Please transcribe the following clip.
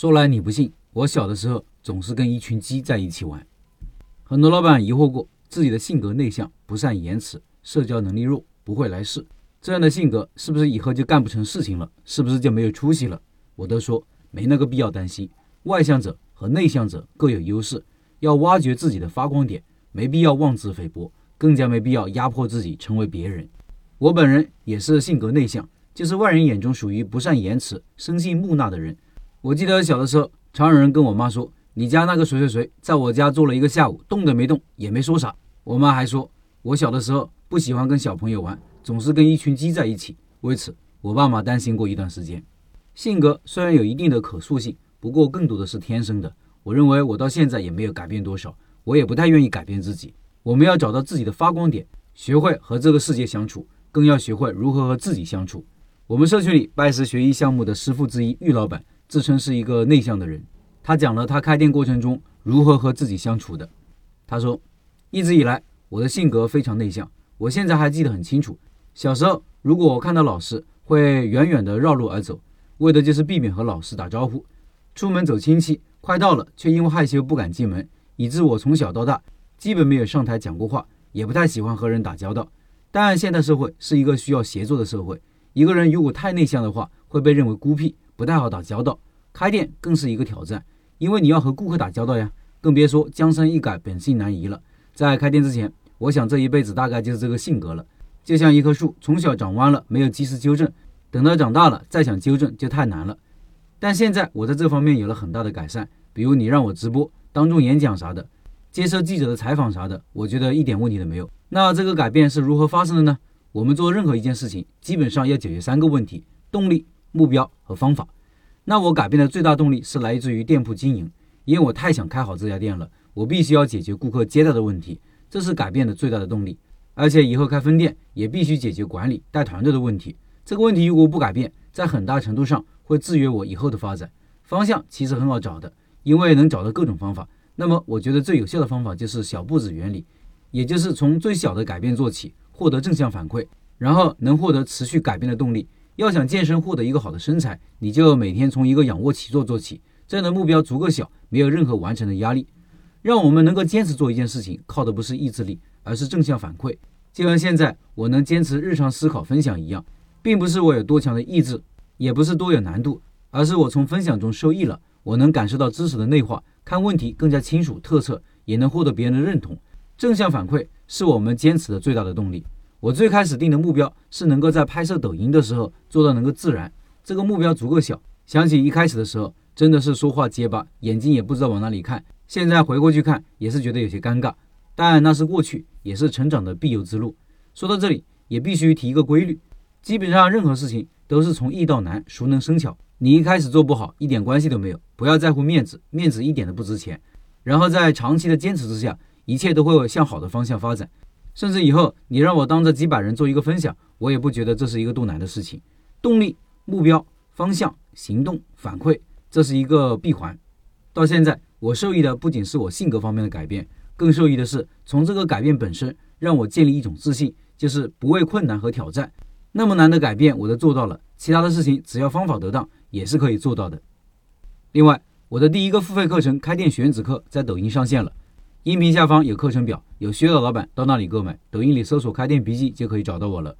说来你不信，我小的时候总是跟一群鸡在一起玩。很多老板疑惑过自己的性格内向，不善言辞，社交能力弱，不会来事，这样的性格是不是以后就干不成事情了？是不是就没有出息了？我都说没那个必要担心。外向者和内向者各有优势，要挖掘自己的发光点，没必要妄自菲薄，更加没必要压迫自己成为别人。我本人也是性格内向，就是外人眼中属于不善言辞、生性木讷的人。我记得小的时候，常有人跟我妈说。你家那个谁谁谁在我家坐了一个下午，动都没动，也没说啥。我妈还说，我小的时候不喜欢跟小朋友玩，总是跟一群鸡在一起。为此，我爸妈担心过一段时间。性格虽然有一定的可塑性，不过更多的是天生的。我认为我到现在也没有改变多少，我也不太愿意改变自己。我们要找到自己的发光点，学会和这个世界相处，更要学会如何和自己相处。我们社区里拜师学艺项目的师傅之一玉老板，自称是一个内向的人。他讲了他开店过程中如何和自己相处的。他说，一直以来我的性格非常内向，我现在还记得很清楚。小时候，如果我看到老师，会远远的绕路而走，为的就是避免和老师打招呼。出门走亲戚，快到了却因为害羞不敢进门，以致我从小到大基本没有上台讲过话，也不太喜欢和人打交道。但现代社会是一个需要协作的社会，一个人如果太内向的话，会被认为孤僻，不太好打交道。开店更是一个挑战。因为你要和顾客打交道呀，更别说江山易改，本性难移了。在开店之前，我想这一辈子大概就是这个性格了。就像一棵树，从小长弯了，没有及时纠正，等到长大了再想纠正就太难了。但现在我在这方面有了很大的改善，比如你让我直播、当众演讲啥的，接受记者的采访啥的，我觉得一点问题都没有。那这个改变是如何发生的呢？我们做任何一件事情，基本上要解决三个问题：动力、目标和方法。那我改变的最大动力是来自于店铺经营，因为我太想开好这家店了，我必须要解决顾客接待的问题，这是改变的最大的动力。而且以后开分店也必须解决管理带团队的问题，这个问题如果不改变，在很大程度上会制约我以后的发展。方向其实很好找的，因为能找到各种方法。那么我觉得最有效的方法就是小步子原理，也就是从最小的改变做起，获得正向反馈，然后能获得持续改变的动力。要想健身获得一个好的身材，你就每天从一个仰卧起坐做起，这样的目标足够小，没有任何完成的压力。让我们能够坚持做一件事情，靠的不是意志力，而是正向反馈。就像现在我能坚持日常思考分享一样，并不是我有多强的意志，也不是多有难度，而是我从分享中受益了，我能感受到知识的内化，看问题更加清楚透彻，也能获得别人的认同。正向反馈是我们坚持的最大的动力。我最开始定的目标是能够在拍摄抖音的时候做到能够自然，这个目标足够小。想起一开始的时候，真的是说话结巴，眼睛也不知道往哪里看。现在回过去看，也是觉得有些尴尬。但那是过去，也是成长的必由之路。说到这里，也必须提一个规律：基本上任何事情都是从易到难，熟能生巧。你一开始做不好，一点关系都没有，不要在乎面子，面子一点都不值钱。然后在长期的坚持之下，一切都会向好的方向发展。甚至以后你让我当着几百人做一个分享，我也不觉得这是一个多难的事情。动力、目标、方向、行动、反馈，这是一个闭环。到现在，我受益的不仅是我性格方面的改变，更受益的是从这个改变本身让我建立一种自信，就是不畏困难和挑战。那么难的改变我都做到了，其他的事情只要方法得当，也是可以做到的。另外，我的第一个付费课程《开店选址课》在抖音上线了。音频下方有课程表，有需要的老板到那里购买。抖音里搜索“开店笔记”就可以找到我了。